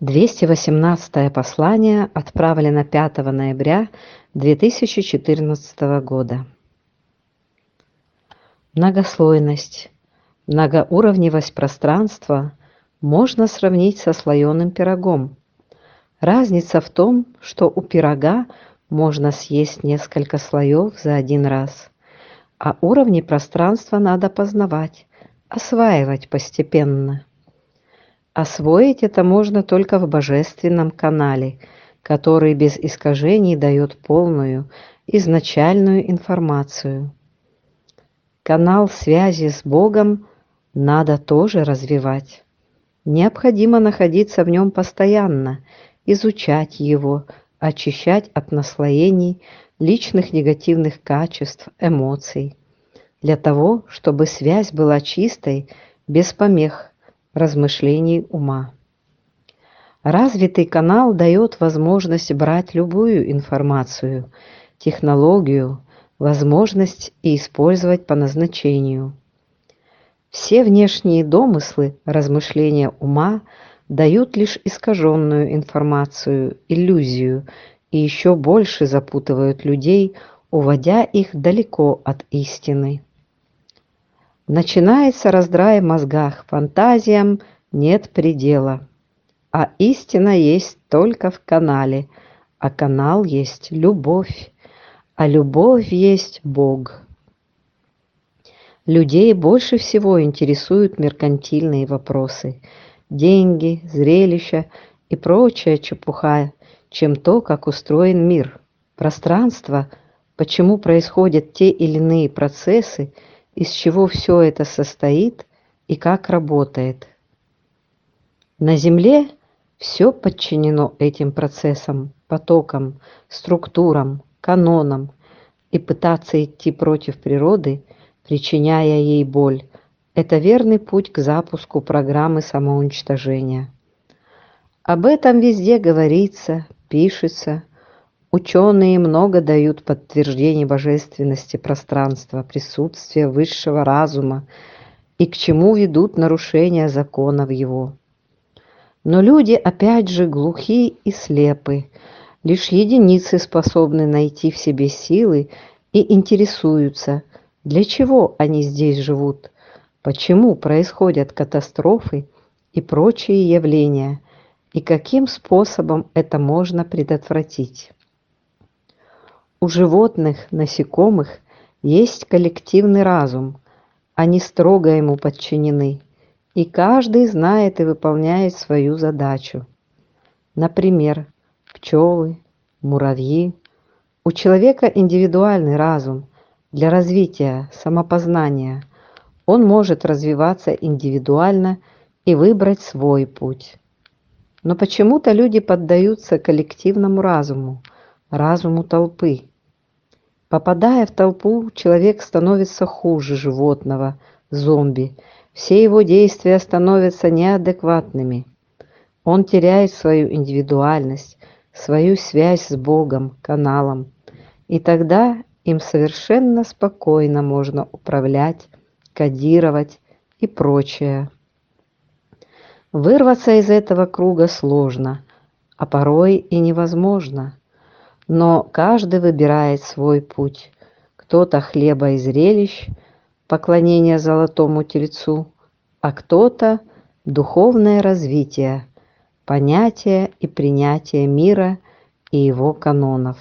218 послание отправлено 5 ноября 2014 года. Многослойность, многоуровневость пространства можно сравнить со слоеным пирогом. Разница в том, что у пирога можно съесть несколько слоев за один раз, а уровни пространства надо познавать, осваивать постепенно. Освоить это можно только в божественном канале, который без искажений дает полную, изначальную информацию. Канал связи с Богом надо тоже развивать. Необходимо находиться в нем постоянно, изучать его, очищать от наслоений, личных негативных качеств, эмоций, для того, чтобы связь была чистой, без помех, размышлений ума. Развитый канал дает возможность брать любую информацию, технологию, возможность и использовать по назначению. Все внешние домыслы, размышления ума дают лишь искаженную информацию, иллюзию и еще больше запутывают людей, уводя их далеко от истины. Начинается раздрай в мозгах, фантазиям нет предела. А истина есть только в канале, а канал есть любовь, а любовь есть Бог. Людей больше всего интересуют меркантильные вопросы, деньги, зрелища и прочая чепуха, чем то, как устроен мир, пространство, почему происходят те или иные процессы – из чего все это состоит и как работает. На Земле все подчинено этим процессам, потокам, структурам, канонам, и пытаться идти против природы, причиняя ей боль, это верный путь к запуску программы самоуничтожения. Об этом везде говорится, пишется, Ученые много дают подтверждений божественности пространства, присутствия высшего разума и к чему ведут нарушения законов его. Но люди опять же глухи и слепы, лишь единицы способны найти в себе силы и интересуются, для чего они здесь живут, почему происходят катастрофы и прочие явления, и каким способом это можно предотвратить. У животных, насекомых есть коллективный разум, они строго ему подчинены, и каждый знает и выполняет свою задачу. Например, пчелы, муравьи. У человека индивидуальный разум для развития самопознания. Он может развиваться индивидуально и выбрать свой путь. Но почему-то люди поддаются коллективному разуму, разуму толпы. Попадая в толпу, человек становится хуже животного, зомби. Все его действия становятся неадекватными. Он теряет свою индивидуальность, свою связь с Богом, каналом. И тогда им совершенно спокойно можно управлять, кодировать и прочее. Вырваться из этого круга сложно, а порой и невозможно но каждый выбирает свой путь. Кто-то хлеба и зрелищ, поклонение золотому тельцу, а кто-то духовное развитие, понятие и принятие мира и его канонов.